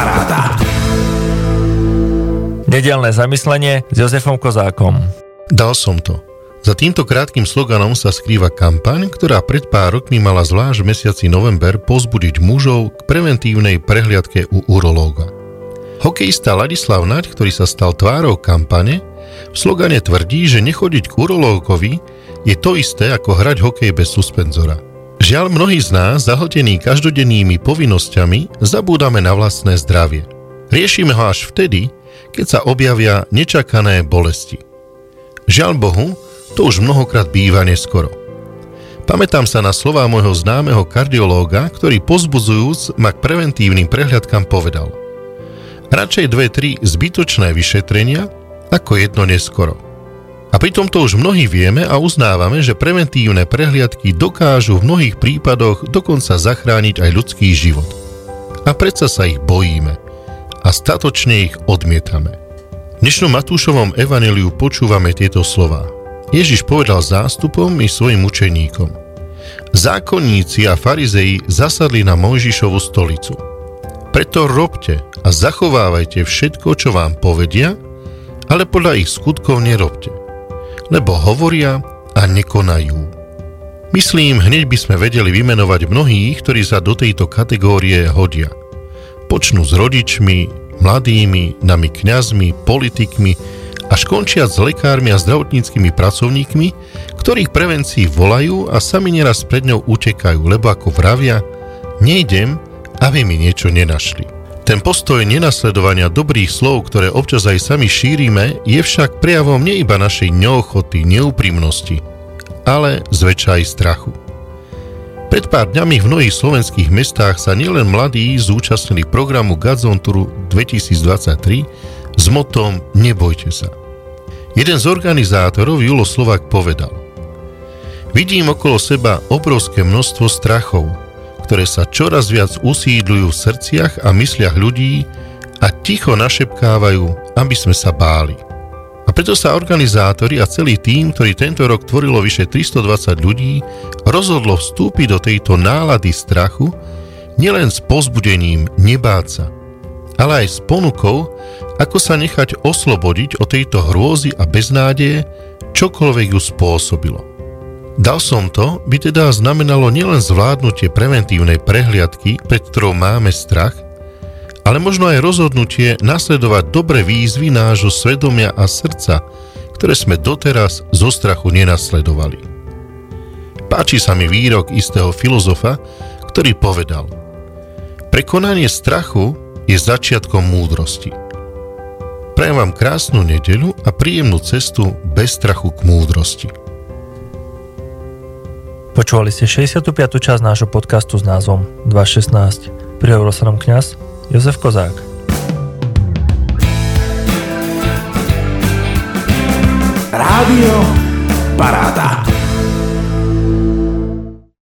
Paráda. Nedelné zamyslenie s Jozefom Kozákom. Dal som to. Za týmto krátkým sloganom sa skrýva kampaň, ktorá pred pár rokmi mala zvlášť v mesiaci november pozbudiť mužov k preventívnej prehliadke u urológa. Hokejista Ladislav Naď, ktorý sa stal tvárou kampane, v slogane tvrdí, že nechodiť k urológovi je to isté ako hrať hokej bez suspenzora. Žiaľ, mnohí z nás, zahltení každodennými povinnosťami, zabúdame na vlastné zdravie. Riešime ho až vtedy, keď sa objavia nečakané bolesti. Žiaľ Bohu, to už mnohokrát býva neskoro. Pamätám sa na slová môjho známeho kardiológa, ktorý pozbudzujúc ma k preventívnym prehľadkám povedal Radšej dve, tri zbytočné vyšetrenia, ako jedno neskoro. A pritom to už mnohí vieme a uznávame, že preventívne prehliadky dokážu v mnohých prípadoch dokonca zachrániť aj ľudský život. A predsa sa ich bojíme a statočne ich odmietame. V dnešnom Matúšovom evaneliu počúvame tieto slová. Ježiš povedal zástupom i svojim učeníkom. Zákonníci a farizei zasadli na Mojžišovu stolicu. Preto robte a zachovávajte všetko, čo vám povedia, ale podľa ich skutkov nerobte. Lebo hovoria a nekonajú. Myslím, hneď by sme vedeli vymenovať mnohých, ktorí sa do tejto kategórie hodia. Počnú s rodičmi, mladými, nami kňazmi, politikmi, až končia s lekármi a zdravotníckými pracovníkmi, ktorých prevencii volajú a sami neraz pred ňou utekajú, lebo ako vravia, nejdem, aby mi niečo nenašli. Ten postoj nenasledovania dobrých slov, ktoré občas aj sami šírime, je však prejavom nie iba našej neochoty, neúprimnosti, ale zväčša aj strachu. Pred pár dňami v mnohých slovenských mestách sa nielen mladí zúčastnili programu Gazon Tour 2023 s motom Nebojte sa. Jeden z organizátorov, Julo Slovak, povedal Vidím okolo seba obrovské množstvo strachov, ktoré sa čoraz viac usídľujú v srdciach a mysliach ľudí a ticho našepkávajú, aby sme sa báli. A preto sa organizátori a celý tým, ktorý tento rok tvorilo vyše 320 ľudí, rozhodlo vstúpiť do tejto nálady strachu nielen s pozbudením nebáť sa, ale aj s ponukou, ako sa nechať oslobodiť od tejto hrôzy a beznádeje, čokoľvek ju spôsobilo. Dal som to by teda znamenalo nielen zvládnutie preventívnej prehliadky, pred ktorou máme strach, ale možno aj rozhodnutie nasledovať dobre výzvy nášho svedomia a srdca, ktoré sme doteraz zo strachu nenasledovali. Páči sa mi výrok istého filozofa, ktorý povedal Prekonanie strachu je začiatkom múdrosti. Prajem vám krásnu nedeľu a príjemnú cestu bez strachu k múdrosti. Počúvali ste 65. časť nášho podcastu s názvom 216. Prihovoril sa nám kňaz Jozef Kozák. Rádio Paráda.